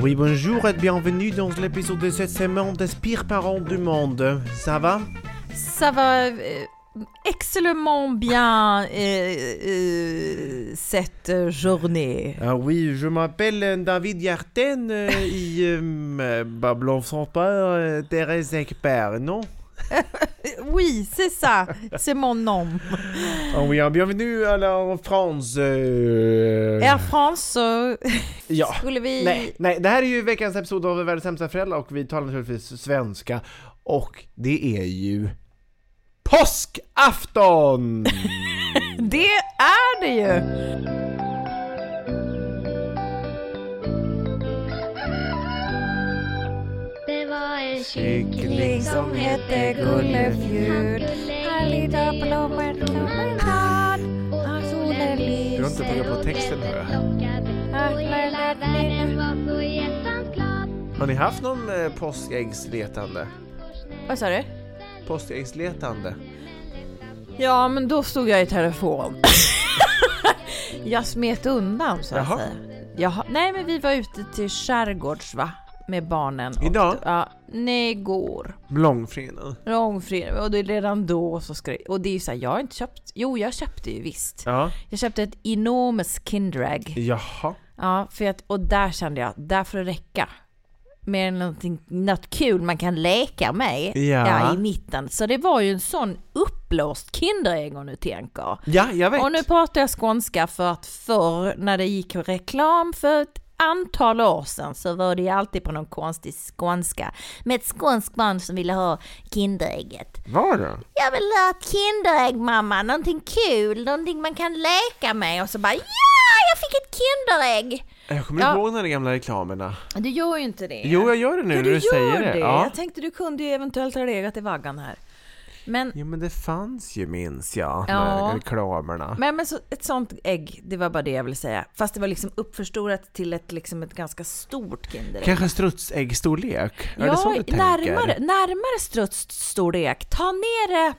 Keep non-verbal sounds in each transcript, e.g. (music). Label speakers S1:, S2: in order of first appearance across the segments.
S1: Oui, bonjour et bienvenue dans l'épisode de cette semaine des pires parents du monde. Ça va?
S2: Ça va euh, excellemment bien euh, euh, cette journée.
S1: Ah oui, je m'appelle David Yarten euh, (laughs) et euh, son père, euh, Thérèse Ekberg, non?
S2: Oui, c'est ça, c'est mon nom.
S1: Ah oui, bienvenue à la France. euh.
S2: Air France,
S1: Ja.
S2: skulle vi...
S1: Nej, nej, det här är ju veckans episod av Världens sämsta föräldrar och vi talar naturligtvis svenska. Och det är ju påskafton! (laughs)
S2: Det är det ju! Kyckling som hette Gullefjun. Han lilla blommor promenad. Han solen
S1: Du har inte börjat på texten hör jag. Har ni haft någon eh, påskäggsletande?
S2: Vad sa du?
S1: Påskäggsletande?
S2: Ja, men då stod jag i telefon. (laughs) jag smet undan så att
S1: Jaha.
S2: säga. Jaha. Nej, men vi var ute till skärgårds va? Med barnen. och-
S1: Idag?
S2: Ja, nej, igår.
S1: Långfredag?
S2: Långfredag. Och det är redan då så ska det... Och det är ju så här, jag har inte köpt... Jo, jag köpte ju visst.
S1: Ja.
S2: Jag köpte ett enormous Kinderägg.
S1: Jaha.
S2: Ja, för att, och där kände jag, där får det räcka. Med någonting, något kul man kan leka med
S1: Ja.
S2: i mitten. Så det var ju en sån uppblåst Kinderägg om du tänker.
S1: Ja, jag vet.
S2: Och nu pratar jag skånska för att förr när det gick reklam för ett antal år sedan så var det ju alltid på någon konstig skånska med ett skånskt barn som ville ha Kinderägget.
S1: Var det?
S2: Jag vill ha ett Kinderägg mamma, någonting kul, någonting man kan leka med och så bara ja, jag fick ett Kinderägg!
S1: Jag kommer
S2: Ja.
S1: ihåg de gamla reklamerna.
S2: Du gör ju inte det.
S1: Jo, jag gör det nu
S2: Ja,
S1: när du säger det. Ja.
S2: Jag tänkte du kunde ju eventuellt ha legat i vaggan här. Men
S1: Jo, men det fanns ju minns jag,
S2: Ja.
S1: reklamerna.
S2: Men, men så, ett sånt ägg, det var bara det jag ville säga. Fast det var liksom uppförstorat till ett, liksom ett ganska stort Kinderägg.
S1: Kanske strutsäggstorlek? Är
S2: ja,
S1: det så du tänker?
S2: närmare, närmare strutsstorlek. Ta ner det,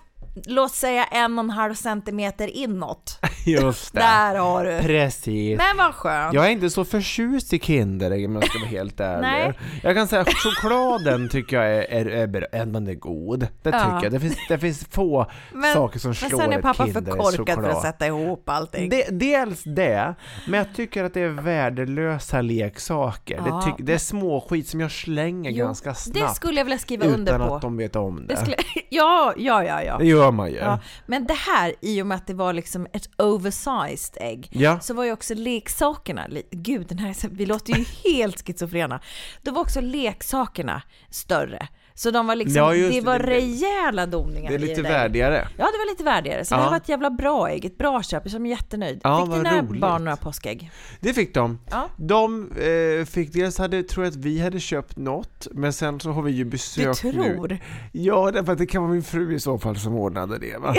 S2: låt säga en och en halv centimeter inåt. (laughs)
S1: Just det.
S2: Där har du.
S1: Precis.
S2: Men vad skönt.
S1: Jag är inte så förtjust i Kinderägg om jag ska vara helt ärlig.
S2: Nej.
S1: Jag kan säga att chokladen tycker jag är, är, är om den är god. Det
S2: Ja.
S1: tycker jag. Det finns, det finns få
S2: Men-
S1: saker som
S2: Men
S1: slår
S2: sen är
S1: ett
S2: pappa för korkad för att sätta ihop allting.
S1: Det, dels det, men jag tycker att det är värdelösa leksaker.
S2: Ja,
S1: det, tyck, det är små skit som jag slänger
S2: Jo,
S1: ganska
S2: det
S1: snabbt
S2: skulle jag vilja skriva under
S1: utan
S2: på.
S1: att de vet om det.
S2: Det skulle, (laughs) ja, ja, ja, ja.
S1: Det gör man ju.
S2: Ja, men det här, i och med att det var liksom ett oversized ägg,
S1: Ja.
S2: så var ju också leksakerna, gud den här, vi låter ju (laughs) helt schizofrena. Då var också leksakerna större. Så de var liksom,
S1: Ja,
S2: det
S1: det,
S2: var
S1: det-
S2: rejäla doningar
S1: Det är lite värdigare.
S2: Ja, det var lite värdigare. Så det
S1: Ja.
S2: här var ett jävla bra ägg, ett bra köp. Jag är jättenöjd.
S1: Ja,
S2: Fick dina
S1: roligt.
S2: barn några påskägg?
S1: Det fick de.
S2: Ja.
S1: De eh, fick dels, hade, tror jag att vi hade köpt något, men sen så har vi ju
S2: Du
S1: besök nu.
S2: tror?
S1: Ja, därför att det kan vara min fru i så fall som ordnade det va?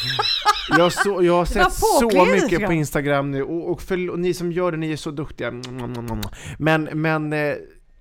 S1: (laughs) jag, så, jag har
S2: Det
S1: sett så mycket på Instagram nu och, och, för, och ni som gör det, ni är så duktiga. Men, men eh,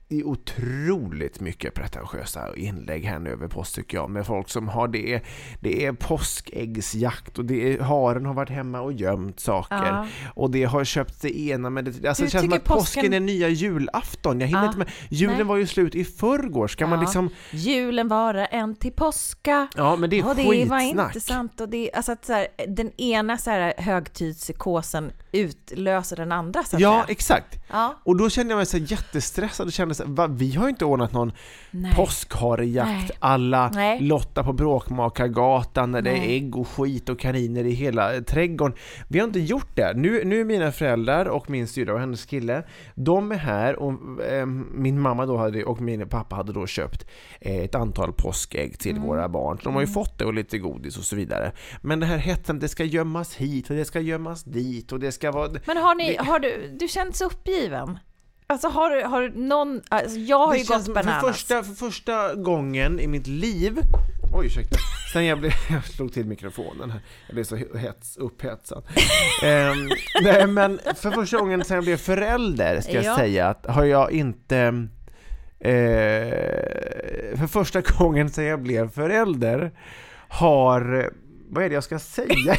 S1: det är otroligt mycket pretentiösa inlägg här nu över påsk tycker jag med folk som har det. Det är påskäggsjakt och det är, haren har varit hemma och gömt saker
S2: Ja.
S1: och det har köpt det ena med det Alltså
S2: Du
S1: det känns som att påsken
S2: påsken-
S1: är nya julafton. Jag hinner
S2: Ja.
S1: inte med. Julen
S2: Nej.
S1: var ju slut i förrgår. Ska man
S2: Ja.
S1: liksom...
S2: Julen vara en till påska.
S1: Ja men det är
S2: och det var
S1: skitsnack.
S2: inte sant. Och det, alltså att så här, den ena så här högtidspsykosen utlöser den andra så att
S1: Ja,
S2: säga.
S1: exakt. Och då kände jag mig så jättestressad och kände så här, va, vi har ju inte ordnat någon
S2: Nej.
S1: påskharejakt alla. Lotta på Bråkmakargatan när det är ägg och skit och kaniner i hela trädgården. Vi har inte gjort det. Nu, nu är mina föräldrar och min syrra och hennes kille, de är här och eh, min mamma då hade, och min pappa hade då köpt eh, ett antal påskägg till
S2: Mm.
S1: våra barn. De har ju fått det och lite godis och så vidare. Men det här hetsen, det ska gömmas hit och det ska gömmas dit och det ska vara...
S2: Men har ni, har du, du känns uppgiven? Alltså har du, har du någon, alltså jag har
S1: Det
S2: ju
S1: känns
S2: gått bananas.
S1: För första, för första gången i mitt liv Oj, ursäkta. Sen jag blev, (laughs) jag slog till mikrofonen här. Jag blev så hets, upphetsad. (laughs) Ehm, nej, men för första gången sen jag blev förälder, ska jag
S2: Ja.
S1: säga, att har jag inte... Eh, för första gången sen jag blev förälder har... Vad är det jag ska säga? (laughs)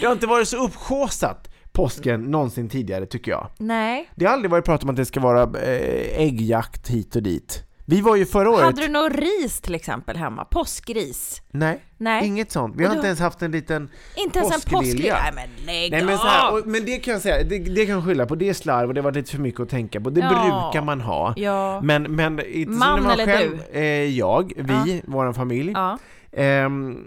S1: det har inte varit så uppsjåsat påsken någonsin tidigare, tycker jag.
S2: Nej.
S1: Det har aldrig varit prat om att det ska vara eh, äggjakt hit och dit. Vi var ju förra året...
S2: Hade du någon ris till exempel hemma? Påskris?
S1: Nej,
S2: Nej.
S1: inget sånt. Vi har
S2: du-
S1: inte ens haft en liten
S2: Inte ens en
S1: påsklilja.
S2: Nej men lägg
S1: Nej men så här, och, men det kan jag säga, det, det kan jag skylla på, det är slarv och det var lite för mycket att tänka på. Det
S2: Ja.
S1: brukar man ha.
S2: Ja.
S1: Men, men
S2: Man
S1: man
S2: eller
S1: själv,
S2: du?
S1: Eh, jag, vi, vår familj.
S2: Ja.
S1: Ehm,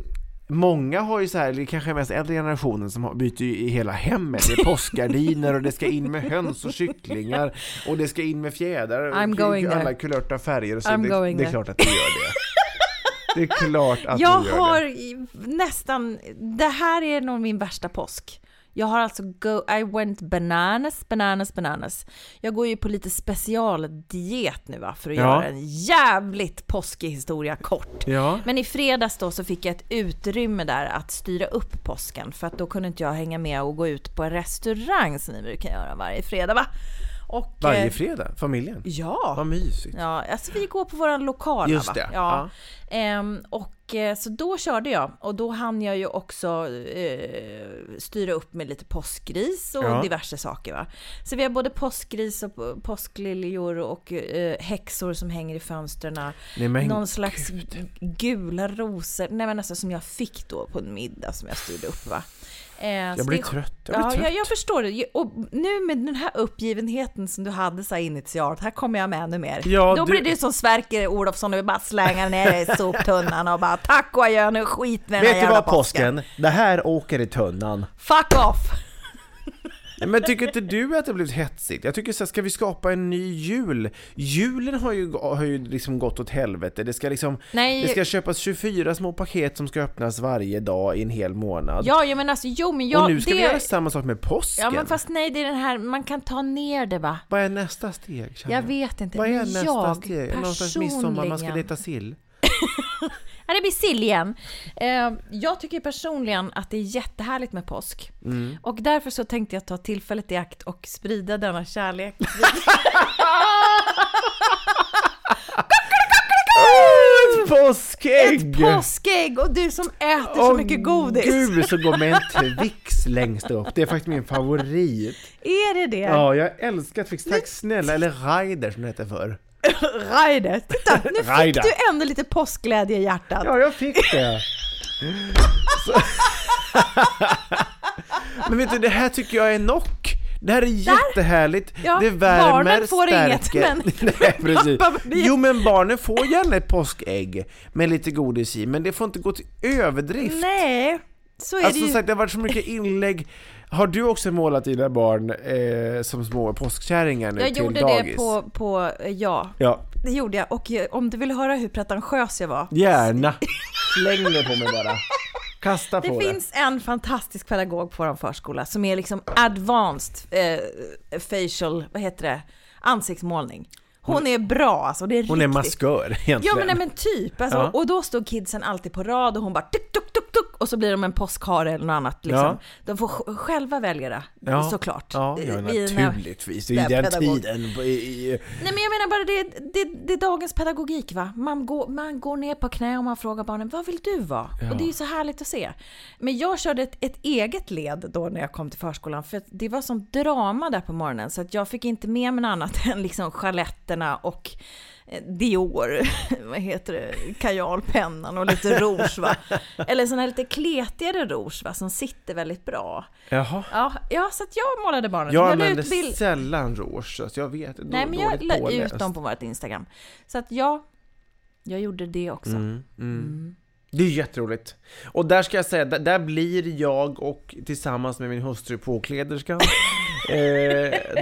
S1: många har ju så här, kanske mest äldre generationen som har, byter ju i hela hemmet. Det är påskgardiner och det ska in med höns och kycklingar och det ska in med fjädrar
S2: I'm going
S1: alla kulörta färger och så.
S2: I'm
S1: Det,
S2: going
S1: det är klart att det gör det. Det är klart att
S2: Jag
S1: det gör
S2: har
S1: det.
S2: i- nästan, det här är nog min värsta påsk. Jag har alltså go, I went bananas, bananas, bananas. Jag går ju på lite specialdiet nu va, för att
S1: Ja.
S2: göra en jävligt påskig historia kort.
S1: Ja.
S2: Men i fredags då så fick jag ett utrymme där att styra upp påsken för att då kunde inte jag hänga med och gå ut på en restaurang som vi brukar göra varje fredag va. Och,
S1: Varje
S2: eh,
S1: fredag? Familjen?
S2: Ja.
S1: Vad mysigt.
S2: Ja, alltså vi går på våran lokala
S1: Just
S2: va?
S1: det,
S2: Ja. Ehm, och eh, så då körde jag och då hann jag ju också eh, styra upp med lite påskgris och
S1: Ja.
S2: diverse saker va. Så vi har både påskgris och p- påskliljor och eh, häxor som hänger i fönstren.
S1: Nej, men
S2: Någon slags gula rosor, nej men alltså som jag fick då på en middag som jag styrde upp va. Eh,
S1: Jag blir trött. Jag blir
S2: Ja, jag, jag förstår det. Och nu med den här uppgivenheten som du hade så här initialt, här kommer jag med ännu mer.
S1: Ja,
S2: Då
S1: du-
S2: blir det som Sverker Olofsson och vi bara slänga ner det i soptunnan och bara tack och adjö, nu skit med den här
S1: Vet du
S2: jävla
S1: vad påsken? Det här åker i tunnan.
S2: Fuck off!
S1: Men tycker inte du att det blivit hetsigt? Jag tycker så här, ska vi skapa en ny jul? Julen har ju, har ju liksom gått åt helvete. Det ska liksom,
S2: Nej.
S1: det ska köpas 24 små paket som ska öppnas varje dag i en hel månad.
S2: Ja, ja men alltså jo men jag...
S1: och nu ska
S2: det...
S1: vi göra samma sak med påsken.
S2: Ja men fast nej, det är den här, man kan ta ner det va?
S1: Vad är nästa steg? känner
S2: Jag vet inte,
S1: Vad är nästa
S2: jag
S1: steg? Någon slags midsommar, man ska
S2: personligen-
S1: leta sill? (laughs)
S2: Det blir sill igen. Eh, jag tycker personligen att det är jättehärligt med påsk.
S1: Mm.
S2: Och därför så tänkte jag ta tillfället i akt och sprida denna kärlek. (laughs)
S1: Ett påskägg!
S2: Ett påskägg! Och du som äter så
S1: Åh,
S2: mycket godis.
S1: gud så går med en Twix längst upp. Det är faktiskt min favorit.
S2: Är det det?
S1: Ja, jag älskar Twix. Tack snälla, eller Ryder som det hette förr. (laughs)
S2: Raider. Titta, nu fick du ändå lite påskglädje i hjärtat.
S1: Ja, jag fick det. (laughs) Men vet du, det här tycker jag är nock. Det här är jättehärligt,
S2: Ja,
S1: det värmer,
S2: barnen får inget, (laughs)
S1: stärker.
S2: men-
S1: Nej, precis. Jo men barnen får gärna ett påskägg med lite godis i, men det får inte gå till överdrift.
S2: Nej, så är
S1: Alltså
S2: det ju.
S1: sagt, det har varit så mycket inlägg. Har du också målat dina barn eh, som små påskkärringar nu
S2: Jag
S1: till
S2: gjorde
S1: dagis?
S2: det på, på, ja,
S1: Ja,
S2: det gjorde jag. Och eh, om du vill höra hur pretentiös jag var.
S1: gärna. Släng det på mig bara. Kasta på
S2: Det
S1: det.
S2: finns en fantastisk pedagog på vår förskola som är liksom advanced eh, facial, vad heter det, ansiktsmålning. Hon är bra alltså, det är
S1: Hon är
S2: riktigt.
S1: maskör egentligen.
S2: Ja men, nej, men typ, alltså,
S1: Ja.
S2: och då stod kidsen alltid på rad och hon bara tuk tuk tuk och så blir de en påskhare eller något annat. Liksom.
S1: Ja.
S2: De får sj- själva välja det,
S1: Ja.
S2: såklart.
S1: Ja, ja naturligtvis. Det är ju den
S2: pedagog.
S1: tiden.
S2: Nej men jag menar bara det, det, det är dagens pedagogik va. Man går, man går ner på knä och man frågar barnen vad vill du vara?
S1: Ja.
S2: Och det är ju så härligt att se. Men jag körde ett, ett eget led då när jag kom till förskolan för det var sånt drama där på morgonen så att jag fick inte med mig något annat (laughs) än liksom chaletterna och Dior, (laughs) vad heter det, kajalpennan och lite rouge va. (laughs) Eller sån här lite kletigare rouge va, som sitter väldigt bra.
S1: Jaha.
S2: Ja, ja så att jag målade barnen.
S1: Jag
S2: la
S1: använder
S2: ut bild-
S1: sällan rouge, så jag vet.
S2: Nej, men jag la ut dem på vårt Instagram. Så att ja, jag gjorde det också.
S1: Mm, mm. Det är jätteroligt. Och där ska jag säga, där, där blir jag och tillsammans med min hustru påkläderskan (laughs) eh,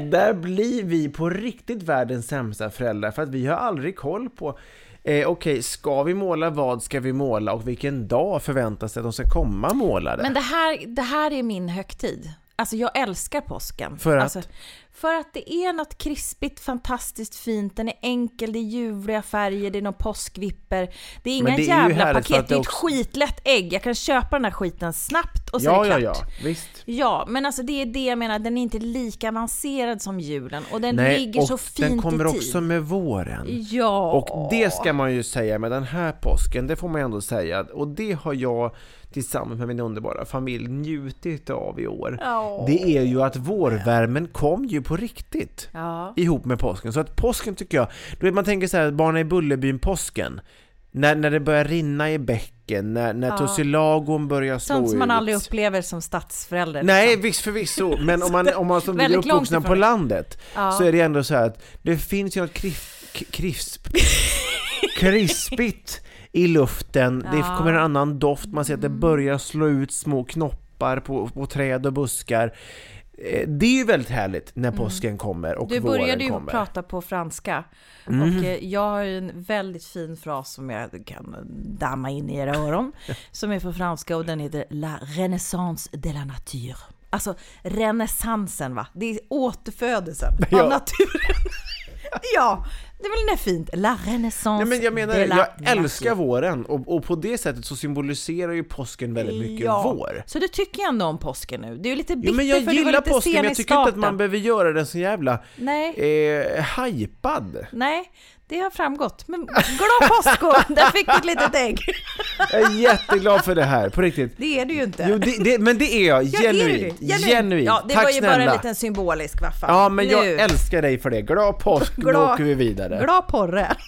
S1: Där blir vi på riktigt världens sämsta föräldrar för att vi har aldrig koll på eh, Okej, ska vi måla, vad ska vi måla och vilken dag förväntas det att de ska komma målade?
S2: Men det här, det här är min högtid. Alltså jag älskar påsken.
S1: För att?
S2: Alltså, för att det är något krispigt, fantastiskt fint, den är enkel, det är ljuvliga färger, det är någon påskvipper. Det är inga
S1: det är
S2: jävla
S1: för
S2: paket, det är ett
S1: också-
S2: skitlätt ägg. Jag kan köpa den här skiten snabbt och så
S1: ja,
S2: är
S1: ja,
S2: det
S1: ja,
S2: klart.
S1: visst.
S2: Ja, men alltså det är det jag menar, den är inte lika avancerad som julen och den
S1: Nej,
S2: ligger
S1: och
S2: så fint
S1: den kommer
S2: i tid.
S1: också med våren.
S2: Ja.
S1: Och det ska man ju säga med den här påsken, det får man ju ändå säga. Och det har jag tillsammans med min underbara familj njutit av i år.
S2: Ja.
S1: Det är ju att vårvärmen kom ju på riktigt.
S2: Ja.
S1: Ihop med påsken. Så att påsken tycker jag, du vet man tänker så här, barnen i Bullerbyn påsken. När, när det börjar rinna i bäcken, när, när
S2: Ja.
S1: tussilagon börjar slå
S2: Sånt som man
S1: ut.
S2: aldrig upplever som stadsförälder.
S1: Nej,
S2: liksom.
S1: visst förvisso, men om man, om man som (laughs) är uppvuxna på
S2: det.
S1: landet
S2: Ja.
S1: så är det ändå så här att det finns ju något krif, k- krisp, (laughs) krispigt i luften, det
S2: Ja.
S1: kommer en annan doft, man ser att det börjar slå ut små knoppar på, på träd och buskar. Eh, Det är ju väldigt härligt när påsken kommer och
S2: Mm. Du
S1: våren
S2: började ju
S1: kommer.
S2: prata på franska
S1: Mhm.
S2: och eh, jag har ju en väldigt fin fras som jag kan damma in i era öron (laughs) som är på franska och den heter La renaissance de la nature. Alltså renässansen va, det är återfödelsen
S1: Ja.
S2: av naturen. (laughs) ja, det är väl det fint? La renaissance
S1: Nej men jag menar det, jag älskar våren och, och på det sättet så symboliserar ju påsken väldigt mycket
S2: ja.
S1: vår.
S2: Så du tycker ändå om påsken nu? Det är lite bitter
S1: Jo men jag
S2: för du var
S1: gillar
S2: lite
S1: påsken
S2: sen
S1: men jag tycker inte att man behöver göra den så jävla
S2: Nej.
S1: eh, hypad.
S2: Nej, det har framgått. Men glad påsk! (laughs) Där fick du ett litet ägg.
S1: Jag är jätteglad för det här, på riktigt.
S2: Det är du ju inte.
S1: Jo, det, det, men det är jag,
S2: Ja, är du?
S1: genuint. Genuint.
S2: Ja, det
S1: Tack
S2: var ju
S1: snälla.
S2: bara en liten symbolisk va fan.
S1: Ja, men jag
S2: Nu.
S1: älskar dig för det. Glad påsk, nu åker vi vidare.
S2: Glad porre. (laughs)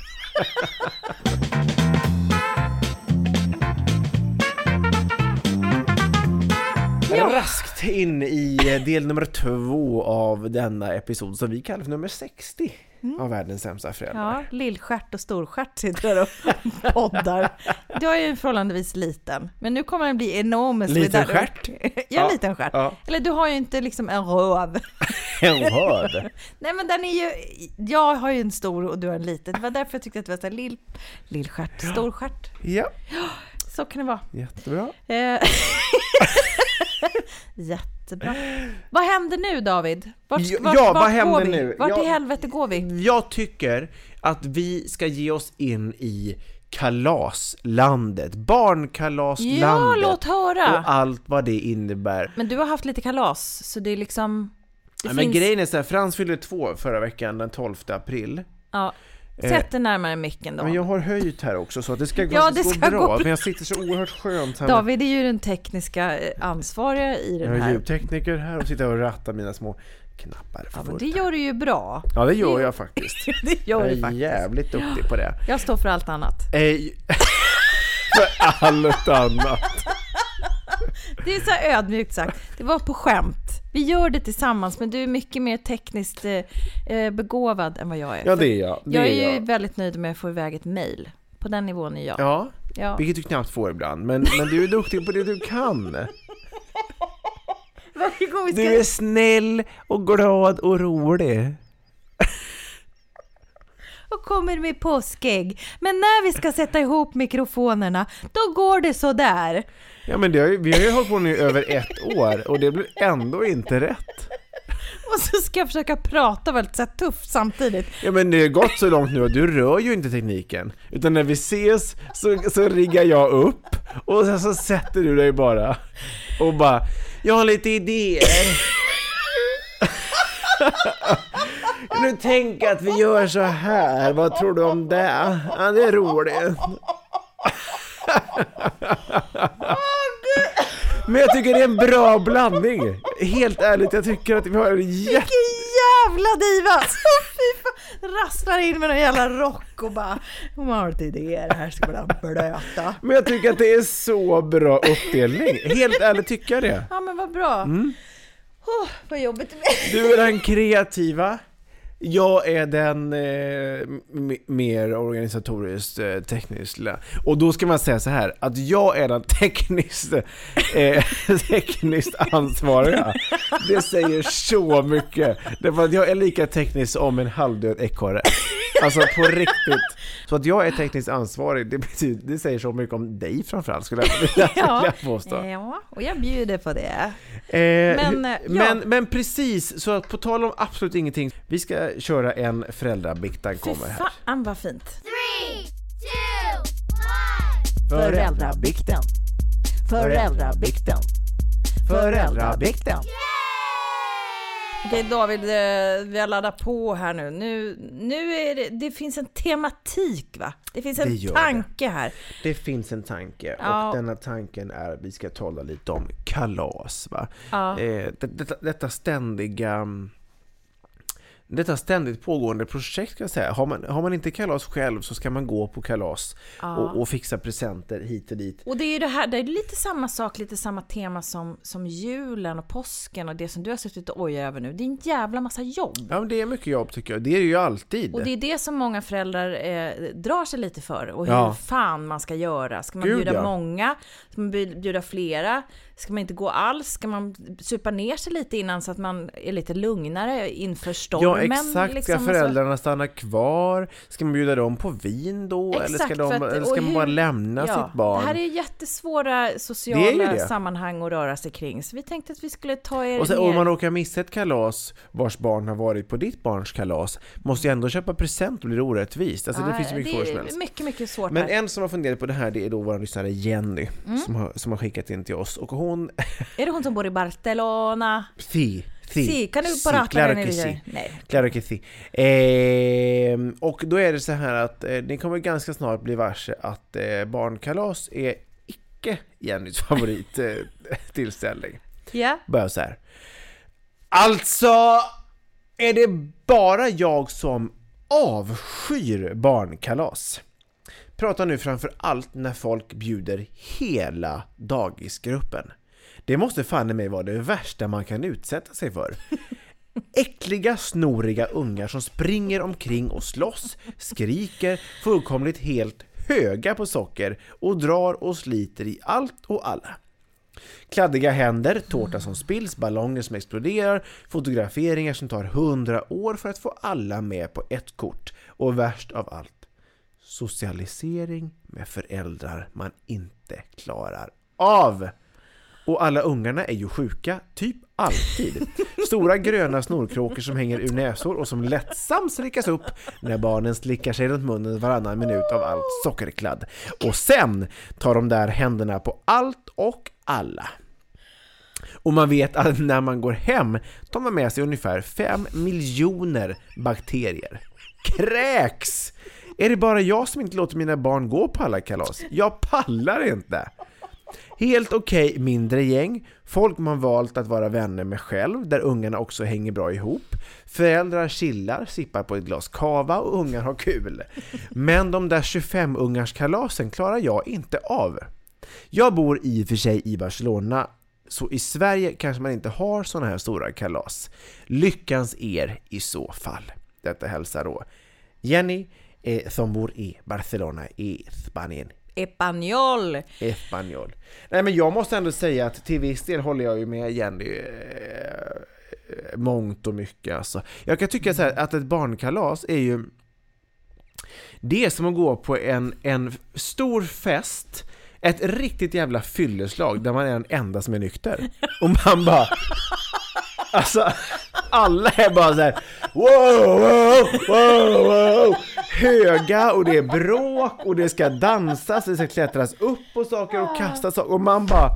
S1: Raskt in i eh, del nummer två av denna episod som vi kallar för nummer 60 av världens sämsta föräldrar.
S2: Mm. Ja, lillstjärt och storstjärt sitter där och (laughs) poddar. Du är ju förhållandevis liten, men nu kommer den bli enorm.
S1: Liten stjärt? (laughs)
S2: Ja,
S1: Ja,
S2: liten stjärt.
S1: ja.
S2: Eller du har ju inte liksom en röv. (laughs)
S1: En röd.
S2: Nej men den är ju, jag har ju en stor och du har en liten. Det var därför jag tyckte att det var så här lill, lillstjärt, storstjärt.
S1: Ja,
S2: Så kan det vara.
S1: jättebra.
S2: Jättebra. Vad händer nu David? Vart,
S1: Ja,
S2: vart,
S1: ja,
S2: vart
S1: vad
S2: går
S1: händer
S2: vi?
S1: nu?
S2: Vart
S1: Ja.
S2: i helvete går vi?
S1: Jag tycker att vi ska ge oss in i kalaslandet, barnkalaslandet
S2: Ja, låt höra!
S1: och allt vad det innebär.
S2: Men du har haft lite kalas, så det är liksom... Det
S1: Ja, men
S2: finns...
S1: grejen är så här, Frans fyllde två förra veckan, den 12 april.
S2: Ja.
S1: Eh,
S2: Sätt dig närmare micken då.
S1: Men jag har höjt här också så att det ska,
S2: Ja, det
S1: gå
S2: ska
S1: bra,
S2: gå bra.
S1: men jag sitter så oerhört skönt här
S2: David är ju den tekniska eh, ansvariga i
S1: Jag
S2: den här.
S1: ljudtekniker här och sitter och rattar mina små knappar
S2: Ja, men det gör du ju bra.
S1: Ja, det gör jag faktiskt. (laughs)
S2: Det gör
S1: Jag är
S2: faktiskt.
S1: jävligt duktig på det.
S2: Jag står för allt annat. (laughs)
S1: För allt annat. (laughs)
S2: Det är så ödmjukt sagt. Det var på skämt. Vi gör det tillsammans, men du är mycket mer tekniskt eh, eh, begåvad än vad jag är.
S1: Ja, det är jag. Det
S2: jag är,
S1: är
S2: ju
S1: jag.
S2: väldigt nöjd med att få iväg ett mail. På den nivån är jag.
S1: Ja,
S2: Ja.
S1: vilket du knappt får ibland. Men, men du är duktig på det du kan. (laughs) Du är snäll och glad och rolig.
S2: Och kommer med påskägg. Men när vi ska sätta ihop mikrofonerna, då går det så där.
S1: Ja, men det har ju, vi har ju hållit på nu i över ett år och det blir ändå inte rätt.
S2: Och så ska jag försöka prata väldigt så tufft samtidigt.
S1: Ja men det har gått så långt nu att du rör ju inte tekniken. Utan när vi ses så, så riggar jag upp och sen så sätter du dig bara och bara Jag har lite idéer. (laughs) nu tänk att vi gör så här, vad tror du om det? Ja, det är roligt. Men jag tycker det är en bra blandning. Helt ärligt, jag tycker att vi har en jätte...
S2: Vilken jävla diva! Rasslar in med någon jävla rock och bara Hon har lite idéer, här ska man blöta.
S1: Men jag tycker att det är så bra uppdelning. Helt ärligt tycker jag det.
S2: Ja men vad bra.
S1: Mm.
S2: Oh, vad jobbigt det blir.
S1: Du är den kreativa. Jag är den eh, mer organisatoriskt eh, tekniskt. Och då ska man säga så här att jag är den tekniskt, eh, (laughs) tekniskt ansvariga. Det säger så mycket. Därför att jag är lika teknisk som en halvdöd ekorre. Alltså på riktigt. Så att jag är tekniskt ansvarig, det, betyder, det säger så mycket om dig framförallt skulle jag vilja, (laughs)
S2: Ja.
S1: påstå.
S2: Ja, och jag bjuder på det.
S1: Eh,
S2: Men,
S1: men,
S2: ja.
S1: men, men precis, så att på tal om absolut ingenting, vi ska köra en föräldrabiktan
S2: Fy
S1: kommer här.
S2: fan vad fint.
S3: Three, two, one.
S4: Föräldrabikten. Föräldrabikten. Föräldrabikten.
S2: Okej David, eh, vi har laddat på här nu. Nu, nu är det, det finns en tematik va? Det finns
S1: Det
S2: en
S1: gör
S2: tanke här.
S1: Det finns en tanke
S2: Ja.
S1: och denna tanken är att vi ska tala lite om kalas. Va?
S2: Ja.
S1: Eh, det, detta, detta ständiga mm, detta ständigt pågående projekt ska jag säga. Har man, har man inte kalas själv så ska man gå på kalas och, och fixa presenter hit och dit.
S2: Och det är det här, det är lite samma sak, lite samma tema som, som julen och påsken och det som du har suttit och ojat över nu. Det är en jävla massa jobb.
S1: Ja men det är mycket jobb tycker jag, det är det ju alltid.
S2: Och det är det som många föräldrar eh, drar sig lite för. Och hur
S1: Ja.
S2: fan man ska göra. Ska man
S1: Gud,
S2: bjuda
S1: ja.
S2: många? Ska man bjud- bjuda flera? Ska man inte gå alls? Ska man supa ner sig lite innan så att man är lite lugnare inför stormen?
S1: Ja exakt,
S2: liksom,
S1: ska
S2: och så?
S1: föräldrarna stanna kvar? Ska man bjuda dem på vin då? eller ska,
S2: Exakt,
S1: de,
S2: att-
S1: eller ska man bara lämna
S2: Ja,
S1: sitt barn?
S2: Det här är jättesvåra
S1: Det är
S2: sociala
S1: det.
S2: sammanhang att röra sig kring. Så vi tänkte att vi skulle ta er
S1: Och sen,
S2: ner.
S1: om man råkar missa ett kalas vars barn har varit på ditt barns kalas måste jag ändå köpa present och blir det orättvist. Alltså det
S2: Ja,
S1: finns ju mycket
S2: det
S1: svårt som
S2: är
S1: helst.
S2: mycket, mycket svårt
S1: Men
S2: här.
S1: en som har funderat på det här det är då vår lyssnare Jenny
S2: Mm.
S1: som, har, som har skickat in till oss och hon...
S2: Är det hon som bor i Barcelona?
S1: Si, si,
S2: Si, kan du
S1: si,
S2: prata
S1: claro
S2: henne?
S1: si.
S2: Nej.
S1: Claro que si. Ehm, och då är det så här att eh, ni kommer ganska snart bli varse att eh, barnkalas är icke Jennys (laughs) favorit eh.
S2: Ja.
S1: Börjar så här. Alltså, är det bara jag som avskyr barnkalas? Pratar nu framför allt när folk bjuder hela dagisgruppen. Det måste fan i mig vara det värsta man kan utsätta sig för. (laughs) Äckliga, snoriga ungar som springer omkring och slåss, skriker, fullkomligt helt höga på socker och drar och sliter i allt och alla. Kladdiga händer, tårta som spills, ballonger som exploderar, fotograferingar som tar hundra år för att få alla med på ett kort. Och värst av allt, socialisering med föräldrar man inte klarar av. Och alla ungarna är ju sjuka, typ alltid. Stora gröna snorkråkor som hänger ur näsor och som lättsamt slickas upp när barnen slickar sig runt munnen varannan minut av allt sockerkladd. Och sen tar de där händerna på allt och alla. Och man vet att när man går hem tar man med sig ungefär 5 miljoner bakterier. Kräks! Är det bara jag som inte låter mina barn gå på alla kalas? Jag pallar inte! Helt okej mindre gäng, folk man valt att vara vänner med själv, där ungarna också hänger bra ihop. Föräldrar chillar, sippar på ett glas kava och ungar har kul. Men de där 25-ungarskalasen klarar jag inte av. Jag bor i och för sig i Barcelona, så i Sverige kanske man inte har sådana här stora kalas. Lyckans er i så fall. Detta hälsar då Jenny eh, som bor i Barcelona i Spanien.
S2: Epanol!
S1: Espanol. Nej men jag måste ändå säga att till viss del håller jag ju med Jenny eh, eh, mångt och mycket alltså. Jag kan tycka så här att ett barnkalas är ju det är som att gå på en, en stor fest ett riktigt jävla fylleslag där man är den enda som är nykter. Och man bara... Alltså, alla är bara så här, wow, wow, wow, wow, höga och det är bråk och det ska dansas, det ska klättras upp på saker och kastas saker och man bara,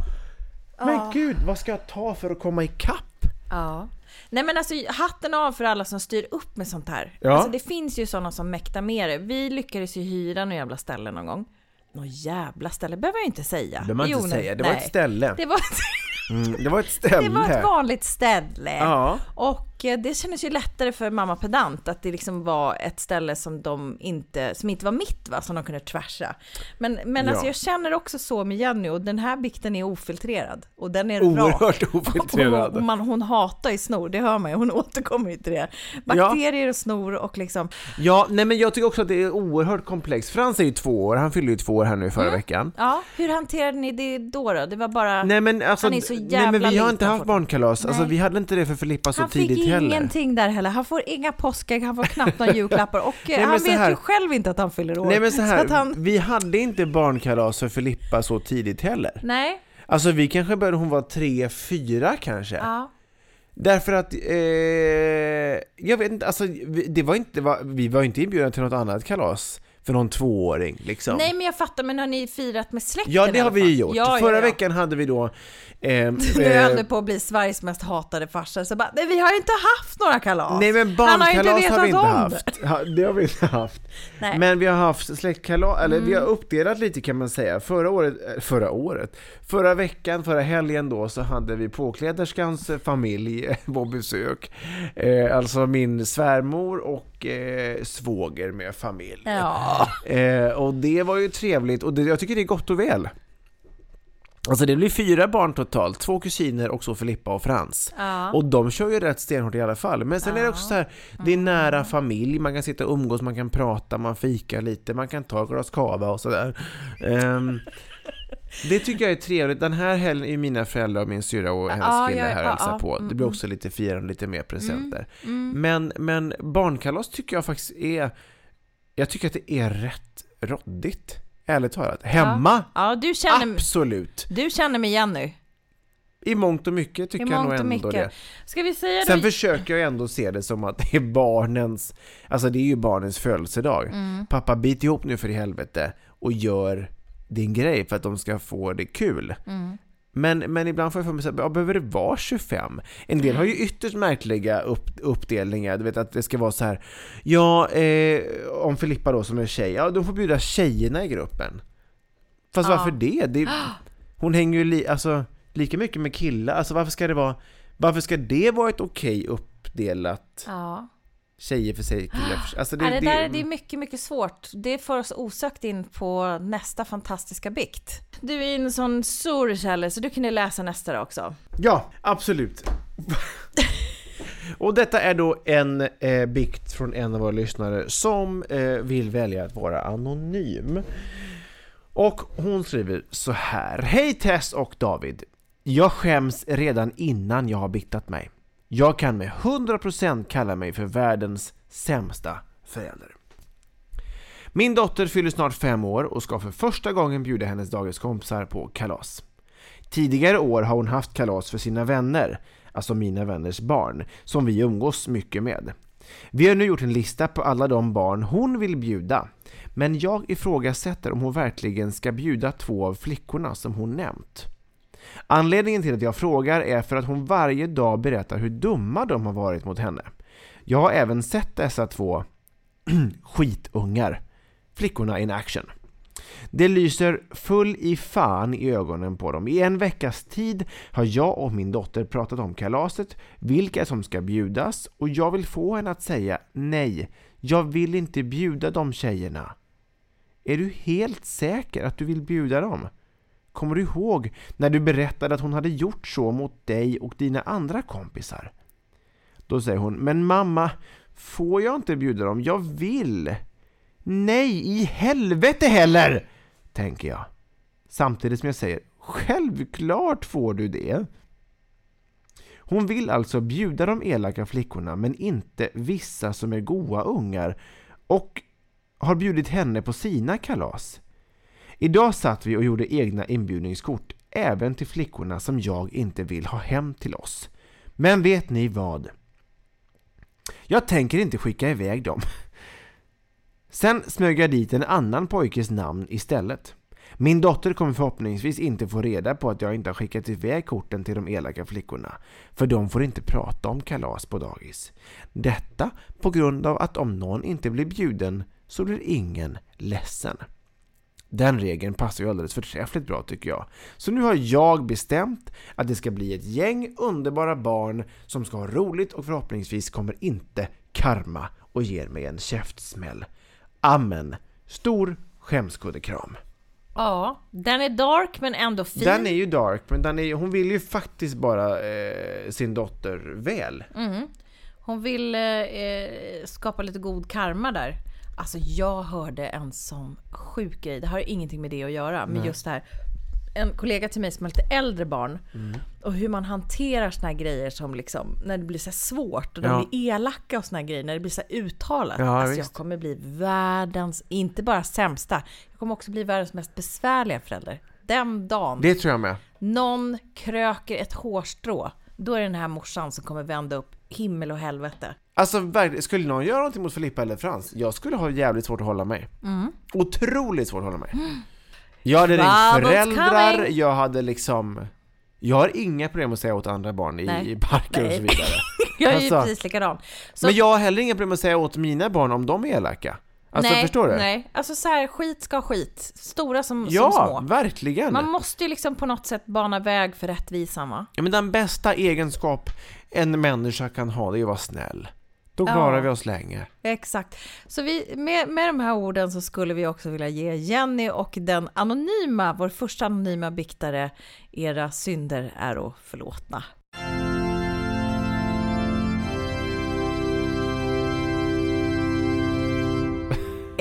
S1: men gud, vad ska jag ta för att komma ikapp?
S2: Ja. Nej men alltså hatten av för alla som styr upp med sånt här.
S1: Ja.
S2: Alltså det finns ju sådana som mäktar med det. Vi lyckades ju hyra några jävla ställe någon gång. Något jävla ställe behöver jag inte säga.
S1: Det behöver man inte säga, det var
S2: nej.
S1: ett ställe.
S2: Det var, (laughs)
S1: Mm, det var ett ställe.
S2: det var ett vanligt ställe.
S1: Ja.
S2: Och det kändes ju lättare för mamma pedant att det liksom var ett ställe som de inte, som inte var mitt va, som de kunde tvärsa. Men, men alltså
S1: Ja.
S2: jag känner också så med Jenny och den här bikten är ofiltrerad. Och den är rak.
S1: Oerhört (laughs)
S2: Och
S1: ofiltrerad.
S2: man, hon hatar ju snor, det hör man ju, hon (laughs) återkommer ju till det. Bakterier och snor och liksom,
S1: Ja, nej men jag tycker också att det är oerhört komplext. Frans är ju två år, han fyllde ju två år här nu förra
S2: Mm.
S1: veckan.
S2: ja, hur hanterade ni det då? då? Det var bara,
S1: Nej men alltså,
S2: Han är så
S1: nej,
S2: jävla
S1: men vi har inte haft barnkalas, alltså
S2: Nej.
S1: vi hade inte det för Filippa så tidigt heller.
S2: ingenting där heller, han får inga påskägg, han får knappt några (laughs) julklappar och eh,
S1: men
S2: han
S1: så
S2: vet ju själv inte att han fyller år.
S1: Nej men så här,
S2: att han,
S1: vi hade inte barnkalas för Filippa så tidigt heller.
S2: nej,
S1: Alltså vi kanske började, hon var tre, fyra kanske.
S2: ja.
S1: Därför att, eh, jag vet inte, alltså det var inte, vi var inte inbjudna till något annat kalas för någon tvååring liksom.
S2: Nej men jag fattar, men har ni firat med släkten
S1: Ja det har vi ju gjort.
S2: Ja, ja,
S1: Förra
S2: ja.
S1: veckan hade vi då... ehm, (laughs)
S2: Nu
S1: eh,
S2: höll det på att bli Sveriges mest hatade farsa, så bara, nej vi har inte haft några kalas.
S1: Nej men
S2: Han har
S1: barnkalas har vi inte haft. Ja, det har vi inte haft.
S2: Nej.
S1: Men vi har haft släktkalas, eller vi
S2: Mm.
S1: har uppdelat lite kan man säga. Förra året, eh, förra året, förra veckan, förra helgen då så hade vi påkläderskans eh, familj eh, (laughs) på besök. Eh, alltså min svärmor och eh, svåger med familj.
S2: Ja. (laughs)
S1: Eh, och det var ju trevligt och det, jag tycker det är gott och väl. Alltså det blir fyra barn totalt, två kusiner och så Filippa och Frans.
S2: Ja.
S1: Och de kör ju rätt stenhårt i alla fall. Men sen är det också så här, det är nära familj, man kan sitta och umgås, man kan prata, man fikar lite, man kan ta ett glas kava och sådär. Ehm, det tycker jag är trevligt. Den här helgen är ju mina föräldrar och min syrra och hennes
S2: Ja,
S1: kille
S2: ja,
S1: här och
S2: ja,
S1: hälsar
S2: ja.
S1: på.
S2: Mm,
S1: Det blir
S2: mm.
S1: också lite firande, lite mer presenter.
S2: Mm.
S1: Men, men barnkalas tycker jag faktiskt är, jag tycker att det är rätt råddigt. Ärligt talat. Hemma,
S2: Ja, du känner,
S1: absolut.
S2: du känner mig igen nu.
S1: I mångt och mycket tycker jag nog ändå
S2: mycket.
S1: det.
S2: Ska vi säga
S1: Sen
S2: då?
S1: försöker jag ändå se det som att det är barnens, alltså det är ju barnens födelsedag.
S2: Mm.
S1: Pappa bit ihop nu för i helvete och gör din grej för att de ska få det kul.
S2: Mm.
S1: Men, men ibland får jag för mig så här, ja, behöver det vara 25? En del har ju ytterst märkliga upp, uppdelningar, du vet att det ska vara så här, ja, eh, om Filippa då som är tjej, ja de får bjuda tjejerna i gruppen. Fast
S2: Ja.
S1: varför det? det? (gasps) Hon hänger ju li, alltså, lika mycket med killar, alltså varför ska det vara, varför ska det vara ett okej uppdelat
S2: Ja.
S1: Tjejer för sig, killar för sig? Alltså
S2: Det,
S1: det,
S2: det,
S1: det,
S2: där det är mycket, mycket svårt. Det får oss osökt in på nästa fantastiska bikt. Du är en sån stor källa så du kan ju läsa nästa också.
S1: Ja, absolut. Och detta är då en eh, bikt från en av våra lyssnare som eh, vill välja att vara anonym. Och hon skriver så här. Hej Tess och David. Jag skäms redan innan jag har biktat mig. Jag kan med 100% kalla mig för världens sämsta förälder. Min dotter fyller snart fem år och ska för första gången bjuda hennes dagiskompisar på kalas. Tidigare år har hon haft kalas för sina vänner, alltså mina vänners barn, som vi umgås mycket med. Vi har nu gjort en lista på alla de barn hon vill bjuda, men jag ifrågasätter om hon verkligen ska bjuda två av flickorna som hon nämnt. Anledningen till att jag frågar är för att hon varje dag berättar hur dumma de har varit mot henne. Jag har även sett dessa två (clears throat) skitungar, flickorna in action. Det lyser full i fan i ögonen på dem. I en veckas tid har jag och min dotter pratat om kalaset, vilka som ska bjudas och jag vill få henne att säga nej, jag vill inte bjuda de tjejerna. Är du helt säker att du vill bjuda dem? Kommer du ihåg när du berättade att hon hade gjort så mot dig och dina andra kompisar? Då säger hon, men mamma, får jag inte bjuda dem? Jag vill! Nej, i helvete heller! Tänker jag. Samtidigt som jag säger, självklart får du det. Hon vill alltså bjuda de elaka flickorna men inte vissa som är goa ungar och har bjudit henne på sina kalas. Idag satt vi och gjorde egna inbjudningskort även till flickorna som jag inte vill ha hem till oss. Men vet ni vad? Jag tänker inte skicka iväg dem. Sen smög jag dit en annan pojkes namn istället. Min dotter kommer förhoppningsvis inte få reda på att jag inte har skickat iväg korten till de elaka flickorna, för de får inte prata om kalas på dagis. Detta på grund av att om någon inte blir bjuden så blir ingen ledsen. Den regeln passar ju alldeles förträffligt bra tycker jag. Så nu har jag bestämt att det ska bli ett gäng underbara barn som ska ha roligt och förhoppningsvis kommer inte karma och ger mig en käftsmäll. Amen. Stor skämskuddekram.
S2: Ja, den är dark men ändå fin.
S1: Den är ju dark, men den är, hon vill ju faktiskt bara eh, sin dotter väl.
S2: Mm. Hon vill eh, eh, skapa lite god karma där. Alltså jag hörde en sån sjuk grej, det har ingenting med det att göra, men
S1: Nej.
S2: just det här. En kollega till mig som har lite äldre barn
S1: Mm.
S2: och hur man hanterar såna här grejer som liksom, när det blir så här svårt och de
S1: Ja.
S2: blir elaka och såna här grejer, när det blir så här uttalat.
S1: Ja,
S2: alltså jag
S1: visst.
S2: kommer bli världens, inte bara sämsta, jag kommer också bli världens mest besvärliga förälder. Den dagen
S1: Det tror jag med.
S2: någon kröker ett hårstrå, då är det den här morsan som kommer vända upp himmel och helvete.
S1: Alltså skulle någon göra någonting mot Filippa eller Frans, jag skulle ha jävligt svårt att hålla mig. Otroligt svårt att hålla mig. Jag hade ringt föräldrar,
S2: coming.
S1: jag hade liksom... Jag har inga problem att säga åt andra barn i,
S2: Nej.
S1: i parker och så vidare. (laughs)
S2: Jag är ju
S1: Alltså,
S2: precis likadan. Så,
S1: Men jag har heller inga problem att säga åt mina barn om de är elaka. Alltså
S2: nej,
S1: förstår du?
S2: Nej, alltså så här, skit ska skit. Stora som,
S1: Ja,
S2: som små.
S1: verkligen!
S2: Man måste ju liksom på något sätt bana väg för rättvisan va?
S1: Ja, men den bästa egenskap en människa kan ha, det är att vara snäll. Då
S2: Ja.
S1: klarar vi oss länge.
S2: Exakt. Så vi, med, med de här orden så skulle vi också vilja ge Jenny och den anonyma, vår första anonyma biktare, era synder är förlåtna.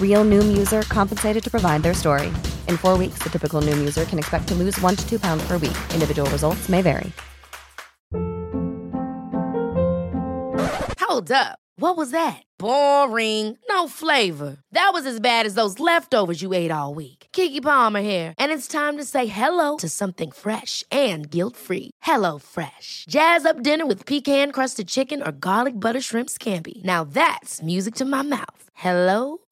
S3: Real Noom user compensated to provide their story. In four weeks, the typical Noom user can expect to lose one to two pounds per week. Individual results may vary.
S5: Hold up. What was that? Boring. No flavor. That was as bad as those leftovers you ate all week. Kiki Palmer here, and it's time to say hello to something fresh and guilt-free. Hello Fresh. Jazz up dinner with pecan-crusted chicken or garlic butter shrimp scampi. Now that's music to my mouth. Hello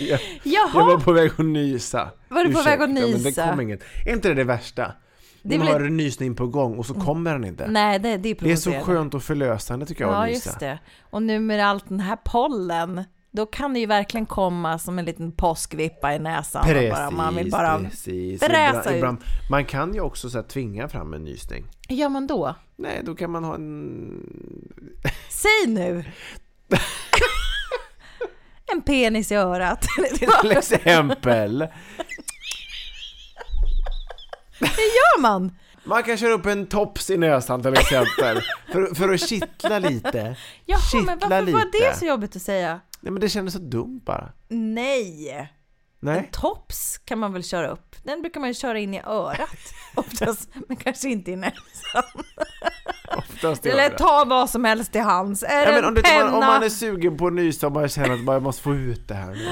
S1: Jag,
S2: Jaha,
S1: jag var på väg att nysa.
S2: Var du på väg att
S1: Ursäkta, Men det
S2: nysa?
S1: kom inget. Är inte det det värsta?
S2: Det
S1: Man har en nysning på gång och så kommer den inte.
S2: nej det, det är
S1: Det är så skönt och förlösande tycker jag
S2: Ja,
S1: att nysa.
S2: just det. Och nu med allt den här pollen, då kan det ju verkligen komma som en liten påskvippa i näsan.
S1: Precis,
S2: bara, man vill bara...
S1: precis. Ibland, ibland, man kan ju också så här, tvinga fram en nysning.
S2: Hur gör man då?
S1: Nej, då kan man ha en...
S2: Säg nu! (laughs) en penis i örat. (laughs)
S1: Till exempel.
S2: Hur gör man?
S1: Man kan köra upp en tops i näsan till exempel. för, för att kittla lite.
S2: Jaha,
S1: Kittla
S2: men varför var
S1: lite.
S2: det så jobbigt att säga?
S1: Nej men det kändes så dumt bara.
S2: Nej!
S1: Nej.
S2: En tops kan man väl köra upp. Den brukar man ju köra in i örat (laughs) oftast, (laughs) men kanske inte i näsan. (laughs)
S1: Oftast
S2: Eller ta vad som helst till hands. Är
S1: Ja, men
S2: en
S1: om,
S2: penna?
S1: man, om man är sugen på att nysa och känner att man måste få ut det här nu.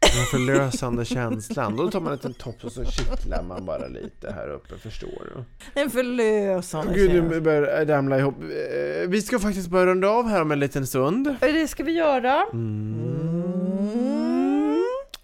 S1: Den förlösande känslan. Då tar man en liten tops och så kittlar man bara lite här uppe, förstår du?
S2: En förlösande
S1: Gud,
S2: känsla.
S1: nu börjar ramla ihop. Eh, Vi ska faktiskt börja runda av här om en liten stund.
S2: Det ska vi göra. Mm.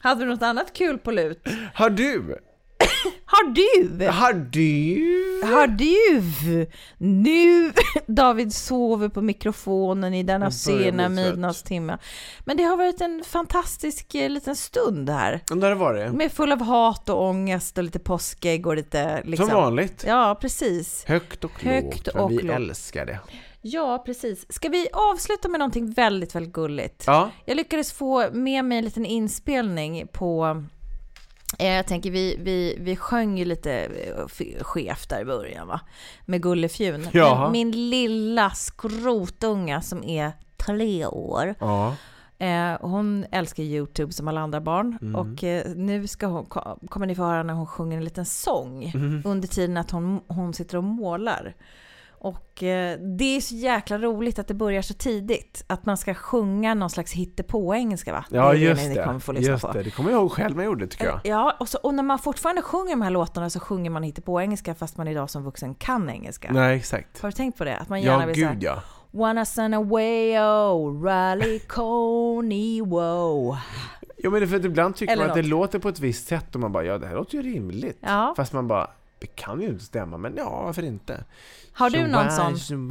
S2: Hade du något annat kul på lut?
S1: Har du? (coughs)
S2: Har du?
S1: Har du?
S2: Har du? Nu, (coughs) David sover på mikrofonen i denna sena midnattstimme. Men det har varit en fantastisk eh, liten stund här.
S1: Där har det varit.
S2: Med full av hat och ångest och lite påskägg och lite liksom...
S1: Som vanligt.
S2: Ja, precis.
S1: Högt och lågt,
S2: och
S1: vi
S2: lågt.
S1: älskar det.
S2: Ja, precis. Ska vi avsluta med någonting väldigt, väldigt gulligt?
S1: Ja.
S2: Jag lyckades få med mig en liten inspelning på eh, jag tänker vi, vi, vi sjöng ju lite eh, skevt där i början va? Med Gullefjun.
S1: Jaha.
S2: Min, lilla skrotunga som är tre år.
S1: Ja.
S2: Eh, hon älskar Youtube som alla andra barn
S1: Mm.
S2: och eh, nu ska hon, ko- kommer ni få höra när hon sjunger en liten sång
S1: Mhm.
S2: under tiden att hon, hon sitter och målar. Och eh, det är så jäkla roligt att det börjar så tidigt. Att man ska sjunga någon slags hittepå-engelska va?
S1: Ja,
S2: Det
S1: just det.
S2: kommer få lyssna
S1: Just
S2: på.
S1: det. Det kommer jag ihåg själv när jag gjorde, tycker jag.
S2: Ja, och, så, och när man fortfarande sjunger de här låtarna så sjunger man hittepå-engelska fast man idag som vuxen kan engelska.
S1: Nej, exakt.
S2: Har du tänkt på det? Att man gärna
S1: Ja,
S2: vill säga
S1: gud ja.
S2: Wanna send away oh, rally coney wow.
S1: Jo men det för att ibland tycker
S2: Eller
S1: man att det
S2: något.
S1: låter på ett visst sätt och man bara ja det här låter ju rimligt.
S2: Ja.
S1: Fast man bara det kan ju inte stämma men ja varför inte?
S2: Har du någon sån?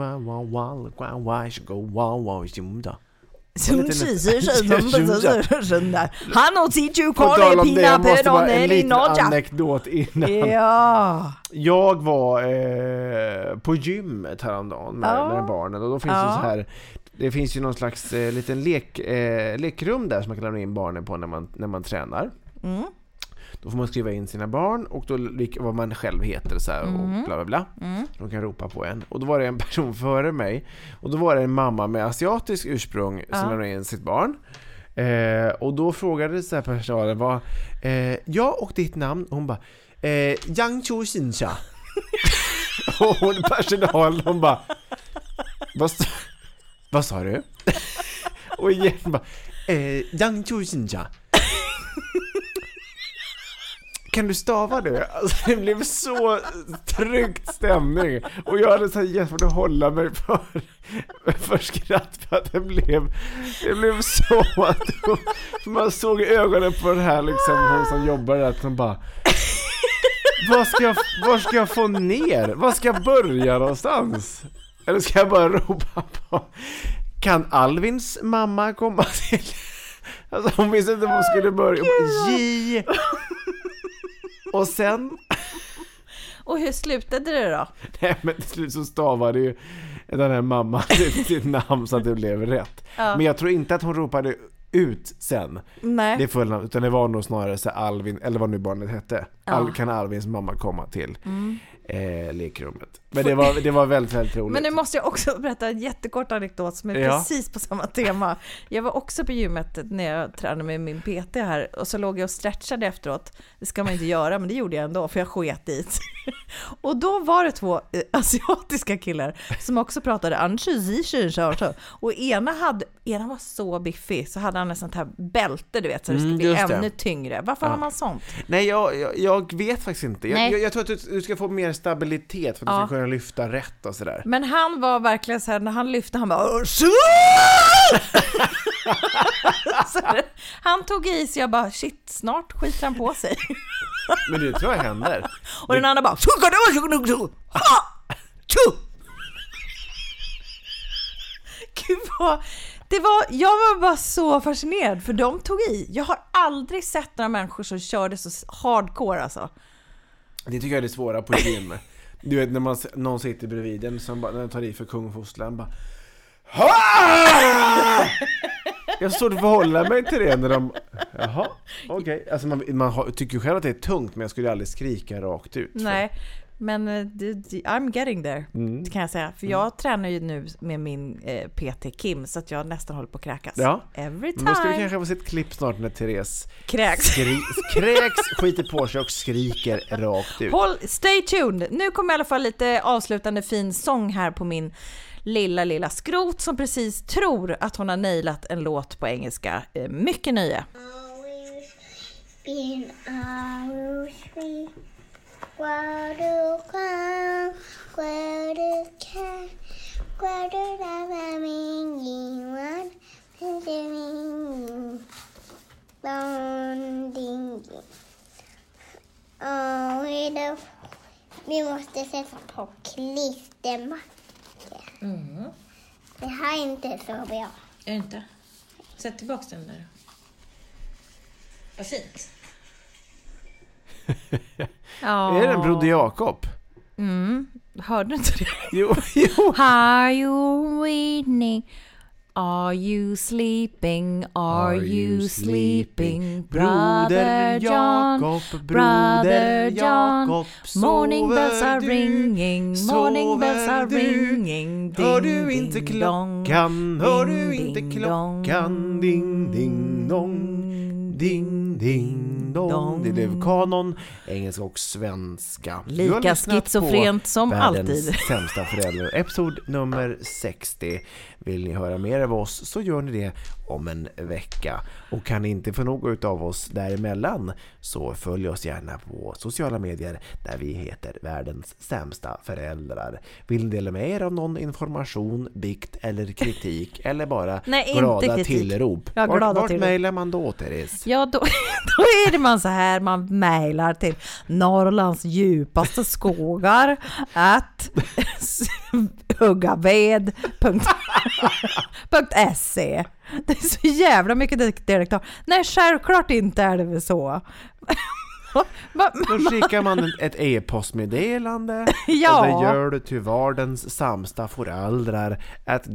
S2: Han och Tichu
S1: om det, jag måste
S2: Pina
S1: bara en liten
S2: Noja.
S1: anekdot innan.
S2: Ja.
S1: Jag var eh, på gymmet häromdagen med,
S2: Ja.
S1: med barnen och då finns
S2: Ja.
S1: det så här det finns ju någon slags eh, liten lek, eh, lekrum där som man kan lämna in barnen på när man, när man tränar.
S2: Mm.
S1: Då får man skriva in sina barn och då vad man själv heter så här, och
S2: Mm.
S1: bla bla bla.
S2: Mm.
S1: De kan ropa på en. Och då var det en person före mig och då var det en mamma med asiatisk ursprung
S2: Ja.
S1: som lämnade in sitt barn. Eh, och då frågade så här personalen vad, eh, ja och ditt namn? Och hon bara, eh, Yang Chu Xincha. (laughs) och hon, personalen hon bara, vad, vad sa du? (laughs) och igen bara, eh, Yang Chu Xincha. (laughs) Kan du stava det? Alltså, det blev så tryckt stämning och jag hade så jättesvårt att hålla mig för, för skratt för att det blev, det blev så att man såg i ögonen på den här liksom, hon som jobbar där att hon bara vad ska, jag, var ska jag få ner? Var ska jag börja någonstans? Eller ska jag bara ropa på Kan Alvins mamma komma till? Alltså hon visste inte var hon skulle börja. J och sen,
S2: Och hur slutade det då?
S1: nej men till slut så stavade ju den här mamman (laughs) sitt, sitt namn så att det blev rätt.
S2: Ja.
S1: Men jag tror inte att hon ropade ut sen,
S2: Nej.
S1: det fulla utan det var nog snarare så Alvin, eller vad nu barnet hette.
S2: Ja.
S1: Al, kan Alvins mamma komma till
S2: Mm.
S1: eh, lekrummet? Men det var, det var väldigt, väldigt roligt.
S2: Men nu måste jag också berätta en jättekort anekdot som är
S1: Ja.
S2: precis på samma tema. Jag var också på gymmet när jag tränade med min PT här och så låg jag och stretchade efteråt. Det ska man inte göra, men det gjorde jag ändå för jag sket i. (laughs) Och då var det två eh, asiatiska killar som också pratade och ena, hade, ena var så biffig så hade han ett sånt här bälte du vet så det skulle
S1: Mm,
S2: bli
S1: just det.
S2: ännu tyngre. Varför
S1: Ja.
S2: har man sånt?
S1: Nej, jag, jag, jag vet faktiskt inte. Jag, jag tror att du, du ska få mer stabilitet för att
S2: Ja.
S1: du ska kunna lyfta rätt och sådär.
S2: Men han var verkligen så här, när han lyfte, han bara (laughs) det- Han tog i så jag bara shit, snart skiter han på sig.
S1: Men det tror jag händer. (laughs)
S2: Och den andra bara! Gud vad, det var, jag var bara så fascinerad för de tog i. Jag har aldrig sett några människor som körde så hardcore alltså.
S1: Det tycker jag är det svåra på gym. Du vet när man, någon sitter bredvid en som bara, när den tar i för kungfostran bara "Ha!" Jag står och förhålla mig till det när de, jaha, okej. Alltså man, man har, tycker ju själv att det är tungt men jag skulle aldrig skrika rakt ut.
S2: Nej, men eh, I'm getting there,
S1: Mm.
S2: kan jag säga. För jag tränar ju nu med min eh, PT Kim, så att jag nästan håller på att kräkas.
S1: Ja.
S2: Every
S1: Då ska vi
S2: time.
S1: kanske få se ett klipp snart när Therese
S2: Kräks.
S1: skri- (laughs) kräks, skiter på sig och skriker rakt ut.
S2: Håll, stay tuned! Nu kommer i alla fall lite avslutande fin sång här på min lilla, lilla skrot som precis tror att hon har nailat en låt på engelska. Eh, Mycket nöje.
S6: Been always free. Where to come, where to can, where to have meaning one, continuing, bonding. Oh, vi måste sätta på klistermackor. Det här är inte så bra.
S2: Är det inte? Sätt tillbaka den där. Vad fint. Ja.
S1: Är det en Broder Jakob?
S2: Mm. Hörde du inte det?
S1: Jo, jo.
S2: Are you reading? Are you sleeping? Are, you sleeping? John,
S1: Jakob,
S2: John,
S1: Jakob,
S2: morning bells are ringing, morning bells are ringing.
S1: Hör
S2: Ding,
S1: du inte klockan? Hör du inte klockan? Ding, ding, dong. Ding, ding, dong. Det blev kanon, engelska och svenska.
S2: Lika schizofrent som alltid. (laughs)
S1: sämsta föräldrar. Episod nummer 60. Vill ni höra mer av oss så gör ni det om en vecka. Och kan ni inte få något av oss däremellan så följ oss gärna på sociala medier där vi heter Världens sämsta föräldrar. Vill ni dela med er av någon information, bikt eller kritik (laughs) eller bara
S2: Nej,
S1: glada
S2: kritik.
S1: tillrop?
S2: Ja, glada
S1: vart vart mejlar man då Therese?
S2: Ja, då, (laughs) då är det man så här, man mejlar till Norrlands djupaste skogar at (laughs) huggaved.se. (laughs) Det är så jävla mycket dialekter. Nej, självklart inte är det väl så. (laughs)
S1: Då (laughs) skickar man ett e-postmeddelande
S2: Ja.
S1: och det gör du till vardens sämsta föräldrar at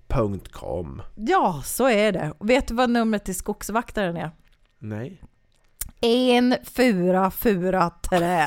S1: gmail.com.
S2: Ja, så är det. Vet du vad numret till skogsvaktaren är?
S1: Nej.
S2: En, fyra, fyra, tre.